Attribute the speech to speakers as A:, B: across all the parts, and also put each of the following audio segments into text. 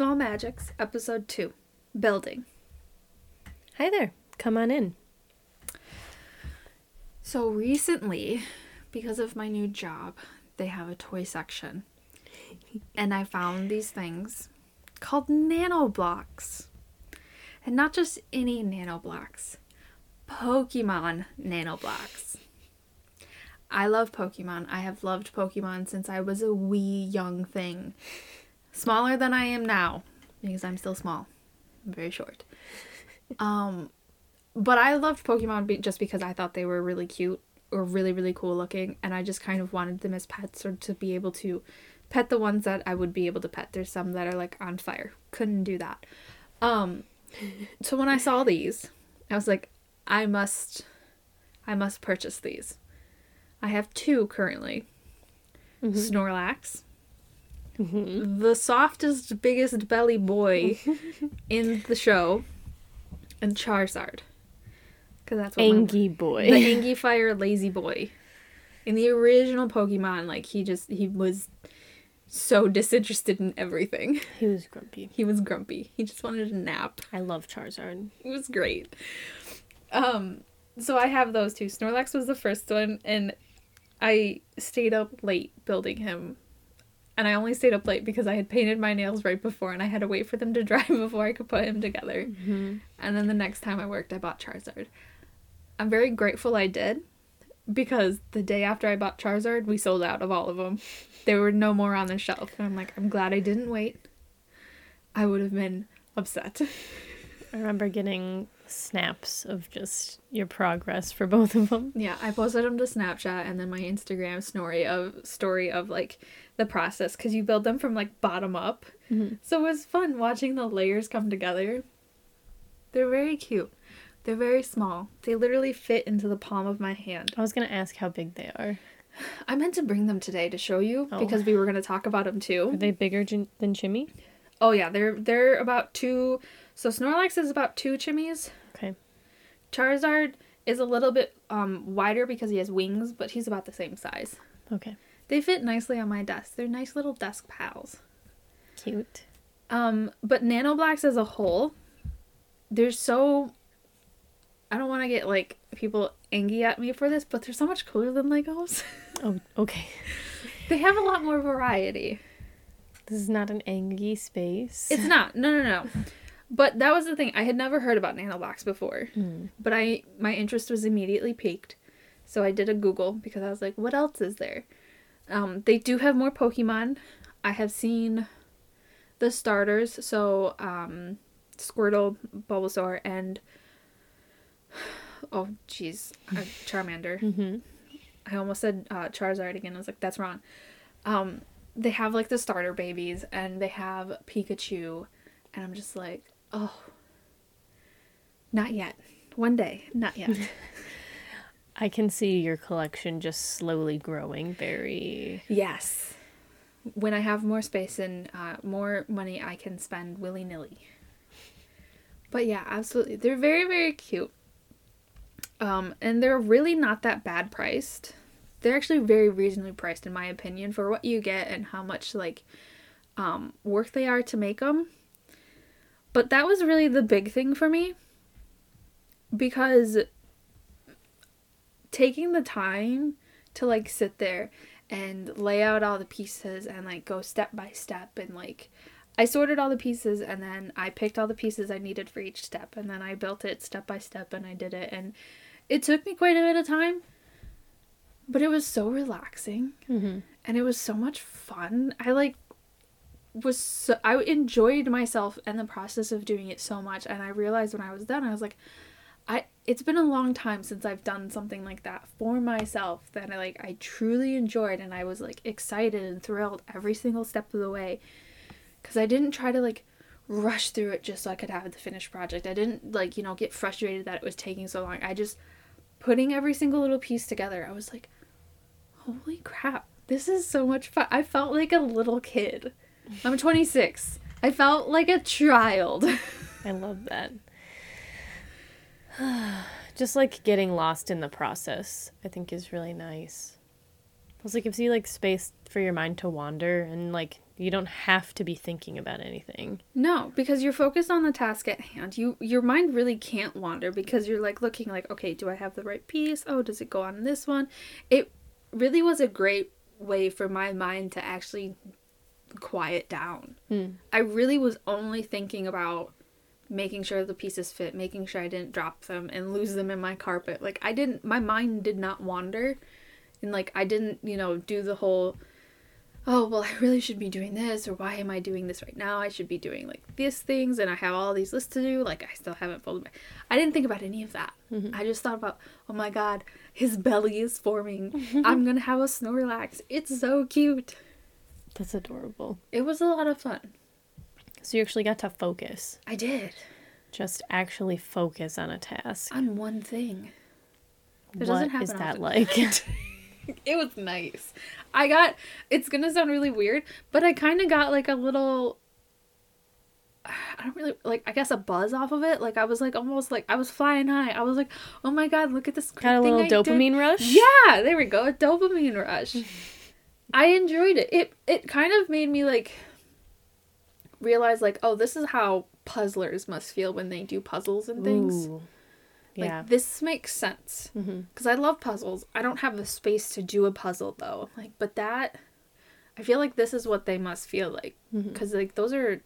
A: Small Magics, Episode 2 Building.
B: Hi there. Come on in.
A: So, recently, because of my new job, they have a toy section. And I found these things called nano blocks. And not just any nano blocks, Pokemon nano blocks. I love Pokemon. I have loved Pokemon since I was a wee young thing. Smaller than I am now, because I'm still small. I'm very short. Um, but I loved Pokemon be- just because I thought they were really cute or really, really cool looking, and I just kind of wanted them as pets or to be able to pet the ones that I would be able to pet. There's some that are like on fire. Couldn't do that. Um, so when I saw these, I was like, I must, I must purchase these. I have two currently. Snorlax, the softest, biggest belly boy in the show, and Charizard. Because that's what my-
B: Angie boy.
A: the Angie Fire Lazy Boy. In the original Pokemon, like he just he was so disinterested in everything.
B: he was grumpy.
A: He was grumpy. He just wanted a nap.
B: I love Charizard.
A: It was great. Um, so I have those two. Snorlax was the first one, and I stayed up late building him. And I only stayed up late because I had painted my nails right before, and I had to wait for them to dry before I could put him together. Mm-hmm. And then the next time I worked, I bought Charizard. I'm very grateful I did because the day after I bought Charizard, we sold out of all of them. There were no more on the shelf. And I'm like, I'm glad I didn't wait. I would have been upset.
B: I remember getting snaps of just your progress for both of them.
A: Yeah, I posted them to Snapchat and then my Instagram story of story of like the process because you build them from like bottom up. Mm-hmm. So it was fun watching the layers come together. They're very cute. They're very small. They literally fit into the palm of my hand.
B: I was gonna ask how big they are.
A: I meant to bring them today to show you
B: Oh.
A: because we were going to talk about them too.
B: Are they bigger gin- than Chimmy?
A: Oh yeah, they're they're about two. So Snorlax is about two chimmies. Charizard is a little bit um wider because he has wings, but he's about the same size.
B: Okay.
A: They fit nicely on my desk. They're nice little desk pals.
B: Cute.
A: Um, but nanoblocks as a whole, they're so. I don't want to get like people angry at me for this, but they're so much cooler than Legos.
B: Oh, okay.
A: they have a lot more variety.
B: This is not an Angie space.
A: It's not. No, no, no. But that was the thing. I had never heard about nanoblocks before.
B: Hmm.
A: But I my interest was immediately piqued. So I did a Google because I was like, what else is there? Um, they do have more Pokemon. I have seen the starters, so um, Squirtle, Bulbasaur, and oh jeez, uh, Charmander.
B: Mm-hmm.
A: I almost said uh, Charizard again. I was like, that's wrong. Um, they have like the starter babies, and they have Pikachu, and I'm just like, oh, not yet. One day, not yet.
B: I can see your collection just slowly growing. Very.
A: yes. When I have more space and uh, more money, I can spend willy nilly. But yeah, absolutely, they're very very cute. Um, and they're really not that bad priced. They're actually very reasonably priced in my opinion for what you get and how much like um, work they are to make them. But that was really the big thing for me because taking the time to like sit there and lay out all the pieces and like go step by step and like I sorted all the pieces and then I picked all the pieces I needed for each step and then I built it step by step and I did it and it took me quite a bit of time but it was so relaxing
B: Mm-hmm.
A: and it was so much fun. I like was so I enjoyed myself and the process of doing it so much and I realized when I was done I was like I it's been a long time since I've done something like that for myself that I like I truly enjoyed and I was like excited and thrilled every single step of the way cuz I didn't try to like rush through it just so I could have the finished project. I didn't like, you know, get frustrated that it was taking so long. I just putting every single little piece together. I was like, "Holy crap. This is so much fun." I felt like a little kid. I'm 26. I felt like a child.
B: I love that. Just like getting lost in the process, I think is really nice. Plus, it gives you like space for your mind to wander, and like You don't have to be thinking about anything.
A: No, because you're focused on the task at hand. You your mind really can't wander because you're like looking like, okay, do I have the right piece? Oh, does it go on this one? It really was a great way for my mind to actually quiet down.
B: Mm.
A: I really was only thinking about making sure the pieces fit, making sure I didn't drop them and lose them in my carpet. Like I didn't my mind did not wander and like I didn't, you know, do the whole oh, well, I really should be doing this or why am I doing this right now? I should be doing like these things and I have all these lists to do. Like I still haven't folded my I didn't think about any of that.
B: Mhm.
A: I just thought about, oh my god, his belly is forming. I'm gonna have a Snorlax. It's so cute.
B: That's adorable.
A: It was a lot of fun.
B: So you actually got to focus.
A: I did.
B: Just actually focus on a task.
A: On one thing. It
B: What is that
A: often.
B: like?
A: it was nice. I got it's gonna sound really weird, but I kind of got like a little I don't really like I guess a buzz off of it. Like I was like almost like I was flying high. I was like, "Oh my god, look at this
B: Got a little
A: I did."
B: dopamine rush?
A: Yeah, there we go. A dopamine rush. I enjoyed it. It it kind of made me like realize like, "Oh, this is how puzzlers must feel when they do puzzles and things."
B: Ooh.
A: Like
B: Yeah.
A: this makes sense because I love puzzles. I don't have the space to do a puzzle though. Like, but that, I feel like this is what they must feel like because like those are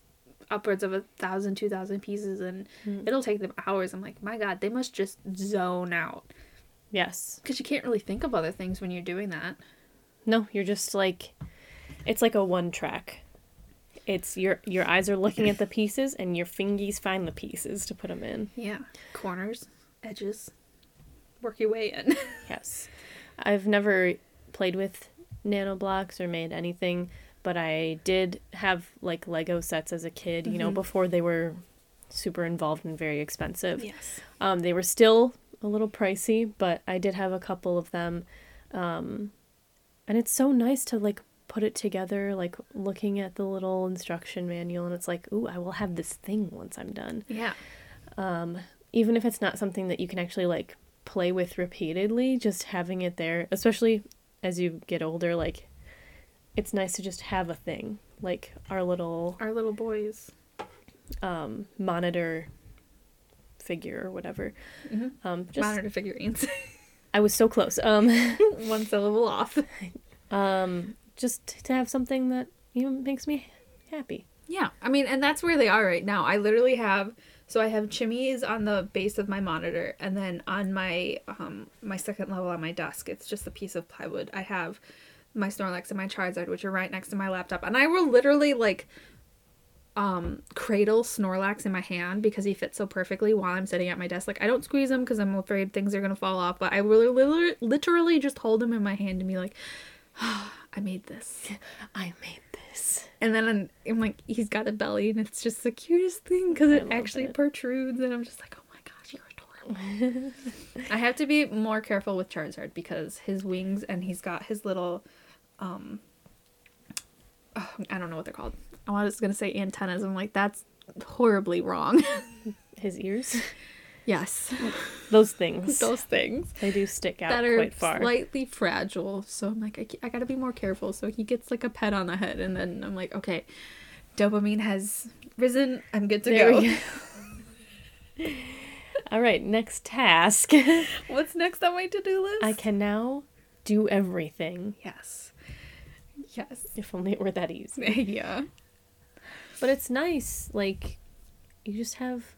A: upwards of a thousand, two thousand pieces, and
B: Mm.
A: it'll take them hours. I'm like, my god, they must just zone out
B: Yes.
A: because you can't really think of other things when you're doing that.
B: No, you're just like it's like a one track. It's your your eyes are looking at the pieces and your fingies find the pieces to put them in.
A: Yeah, corners, edges, work your way in.
B: Yes. I've never played with nano blocks or made anything, but I did have like Lego sets as a kid, you know,
A: Mhm.
B: before they were super involved and very expensive.
A: yes.
B: Um, they were still a little pricey, but I did have a couple of them. Um, and it's so nice to like put it together, like looking at the little instruction manual, and it's like, ooh, I will have this thing once I'm done.
A: Yeah.
B: Um, even if it's not something that you can actually like play with repeatedly, just having it there, especially as you get older, like it's nice to just have a thing, like our little
A: Our little boys.
B: um, monitor figure or whatever.
A: Mhm.
B: Um, just
A: Monitor figurines.
B: I was so close. Um,
A: One syllable off.
B: um, just to have something that you know makes me happy.
A: Yeah, I mean, and that's where they are right now. I literally have so I have chimmies on the base of my monitor, and then on my um my second level on my desk, it's just a piece of plywood. I have my Snorlax and my Charizard, which are right next to my laptop, and I will literally like um cradle Snorlax in my hand because he fits so perfectly while I'm sitting at my desk. Like I don't squeeze him because I'm afraid things are gonna fall off, but I will literally, literally just hold him in my hand and be like, I made this.
B: I made this.
A: And then I'm, I'm like, he's got a belly, and it's just the cutest thing because it actually
B: it.
A: protrudes, and I'm just like, oh my gosh, you're adorable. I have to be more careful with Charizard because his wings, and he's got his little, um, oh, I don't know what they're called. I was gonna say antennas. I'm like, that's horribly wrong.
B: His ears,
A: yes,
B: those things,
A: those things
B: they do stick out
A: that are
B: quite far.
A: slightly fragile. So I'm like, I, I gotta be more careful. So he gets like a pet on the head, and then I'm like, okay, dopamine has risen. I'm good to
B: There
A: go.
B: go. All right, next task.
A: What's next on my to-do list?
B: I can now do everything.
A: Yes. Yes.
B: If only it were that easy.
A: yeah.
B: But it's nice, like you just have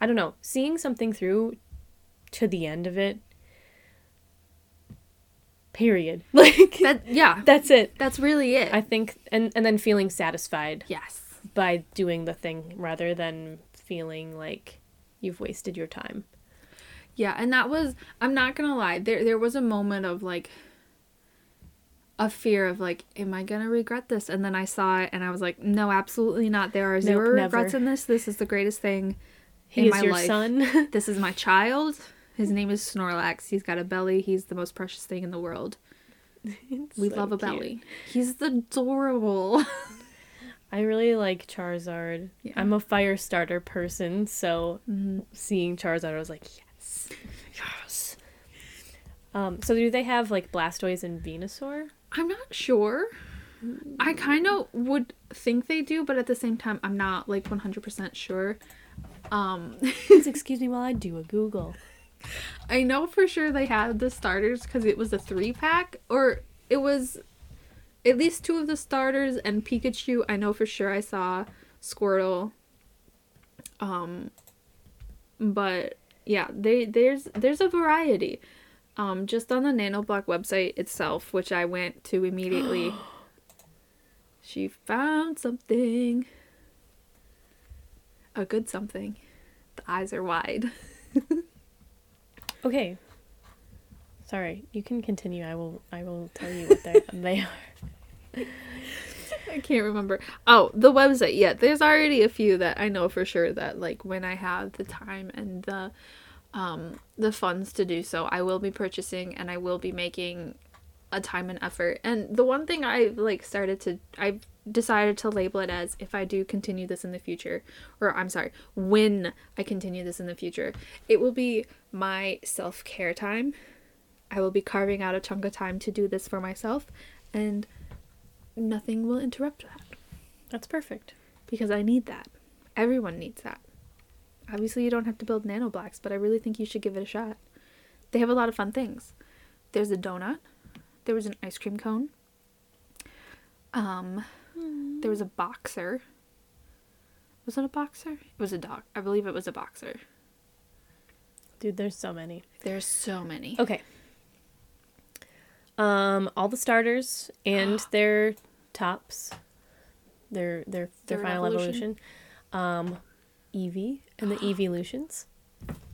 B: I don't know, seeing something through to the end of it. Period. Like
A: That yeah.
B: that's it.
A: That's really it.
B: I think and and then feeling satisfied
A: yes.
B: by doing the thing rather than feeling like you've wasted your time.
A: Yeah, and that was I'm not gonna lie, there there was a moment of like a fear of like, am I gonna regret this? And then I saw it and I was like, no, absolutely not. There are zero regrets
B: never.
A: in this. This is the greatest thing
B: He
A: in
B: is
A: my life.
B: son.
A: This is my child. His name is Snorlax. He's got a belly. He's the most precious thing in the world. We
B: So
A: love a
B: cute.
A: belly. He's adorable.
B: I really like Charizard.
A: Yeah.
B: I'm a fire starter person, so
A: Mhm.
B: seeing Charizard, I was like, yes, yes. Um, so do they have like Blastoise and Venusaur?
A: I'm not sure. I kind of would think they do, but at the same time, I'm not like 100% sure. Um,
B: Please excuse me while I do a Google.
A: I know for sure they had the starters because it was a three pack, or it was at least two of the starters and Pikachu. I know for sure I saw Squirtle. Um, but yeah, they there's there's a variety. Um, just on the Nanoblock website itself, which I went to immediately. she found something. A good something. The eyes are wide.
B: Okay. Sorry, you can continue. I will. I will tell you what they they are.
A: I can't remember. Oh, the website. Yeah, there's already a few that I know for sure that like when I have the time and the um the funds to do so, I will be purchasing and I will be making a time and effort. And the one thing I like started to I decided to label it as if I do continue this in the future or I'm sorry, when I continue this in the future, it will be my self-care time. I will be carving out a chunk of time to do this for myself and nothing will interrupt that
B: That's perfect.
A: because I need that. Everyone needs that. Obviously, you don't have to build nano nanoblocks, but I really think you should give it a shot. They have a lot of fun things. There's a donut. There was an ice cream cone. Um, there was a boxer. Was it a boxer? It was a dog. I believe it was a boxer.
B: Dude, there's so many.
A: There's so many.
B: Okay. Um, all the starters and their tops, their their their
A: Their
B: final
A: evolution.
B: evolution. Um, Eevee and the Eeveelutions.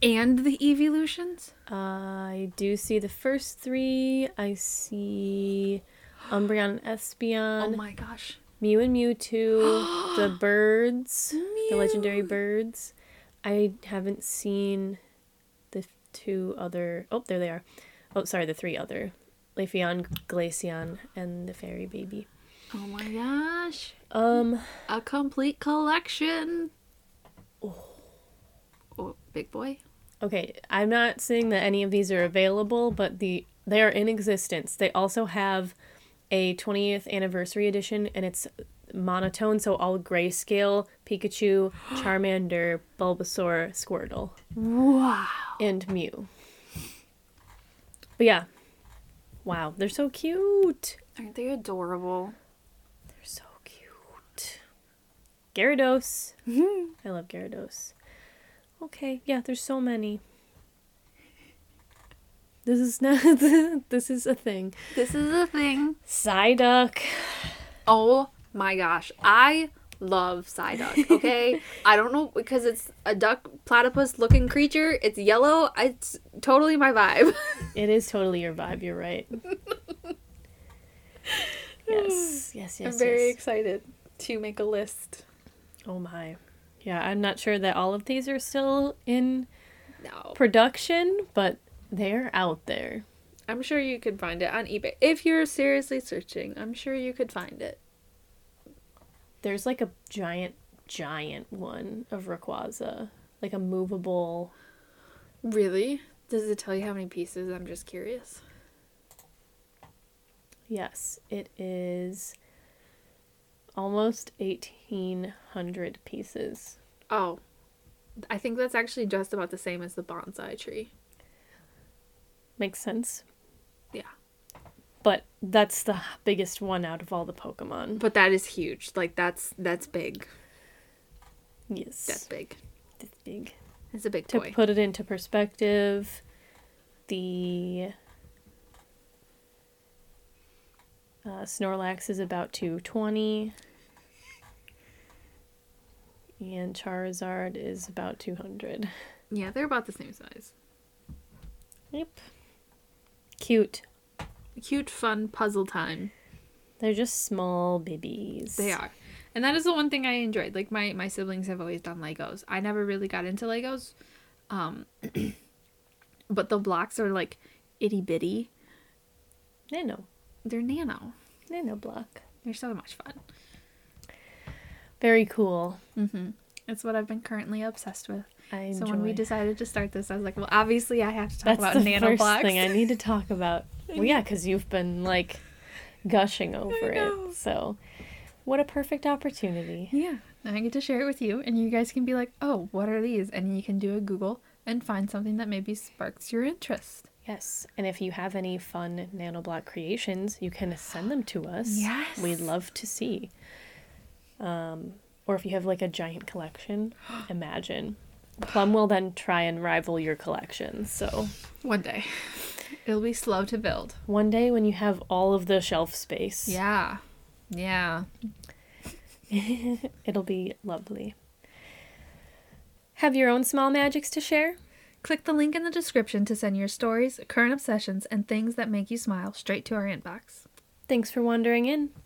A: And the evolutions.
B: I do see the first three. I see Umbreon and
A: Oh my gosh.
B: Mew and Mewtwo, the birds, the legendary birds. I haven't seen the two other. Oh, there they are. Oh, sorry, the three other. Leafeon, Glaceon, and the fairy baby.
A: Oh my gosh.
B: Um,
A: A complete collection. Oh. oh, big boy.
B: okay, I'm not saying that any of these are available, but the they are in existence. They also have a 20th anniversary edition, and it's monotone, so all grayscale Pikachu, Charmander, Bulbasaur, Squirtle,
A: Wow.
B: and Mew. But yeah, wow, they're so cute.
A: Aren't they adorable?
B: They're so cute. Gyarados. Mm-hmm. I love Gyarados. Okay, yeah, there's so many. This is not. this is a thing.
A: This is a thing.
B: Psyduck.
A: Oh my gosh. I love Psyduck, okay? I don't know because it's a duck platypus looking creature. It's yellow. It's totally my vibe.
B: It is totally your vibe. You're right. yes, yes, yes.
A: I'm very
B: yes.
A: excited to make a list.
B: Oh my. Yeah, I'm not sure that all of these are still in
A: No.
B: production, but they're out there.
A: I'm sure you could find it on eBay. If you're seriously searching, I'm sure you could find it.
B: There's like a giant, giant one of Rayquaza, like a movable.
A: Really? Does it tell you how many pieces? I'm just curious.
B: Yes, it is almost 1,800 pieces.
A: Oh. I think that's actually just about the same as the bonsai tree.
B: Makes sense.
A: Yeah.
B: But that's the biggest one out of all the Pokemon.
A: But that is huge. Like that's that's big.
B: Yes.
A: That's big.
B: That's big.
A: It's a big
B: To
A: toy.
B: put it into perspective, the uh, Snorlax is about 220. And Charizard is about 200.
A: Yeah, they're about the same size.
B: Yep. Cute.
A: Cute, fun puzzle time.
B: They're just small babies.
A: They are. And that is the one thing I enjoyed. Like my my siblings have always done Legos. I never really got into Legos. Um but the blocks are like itty bitty.
B: Nano.
A: They're nano.
B: Nano block.
A: They're so much fun.
B: Very cool.
A: Mm-hmm. It's what I've been currently obsessed with.
B: I.
A: So when we decided to start this, I was like, well, obviously I have to talk
B: That's
A: about
B: the first thing I need to talk about. Well, yeah, because you've been like gushing over it. So, what a perfect opportunity.
A: Yeah. I get to share it with you, and you guys can be like, oh, what are these? And you can do a Google and find something that maybe sparks your interest.
B: Yes, and if you have any fun nanoblock creations, you can send them to us.
A: Yes.
B: We'd love to see. Um, or if you have like a giant collection, imagine. Plum will then try and rival your collection. So
A: One day. It'll be slow to build.
B: one day when you have all of the shelf space,
A: Yeah. Yeah.
B: it'll be lovely. Have your own small magics to share?
A: Click the link in the description to send your stories, current obsessions, and things that make you smile straight to our inbox.
B: Thanks for wandering in.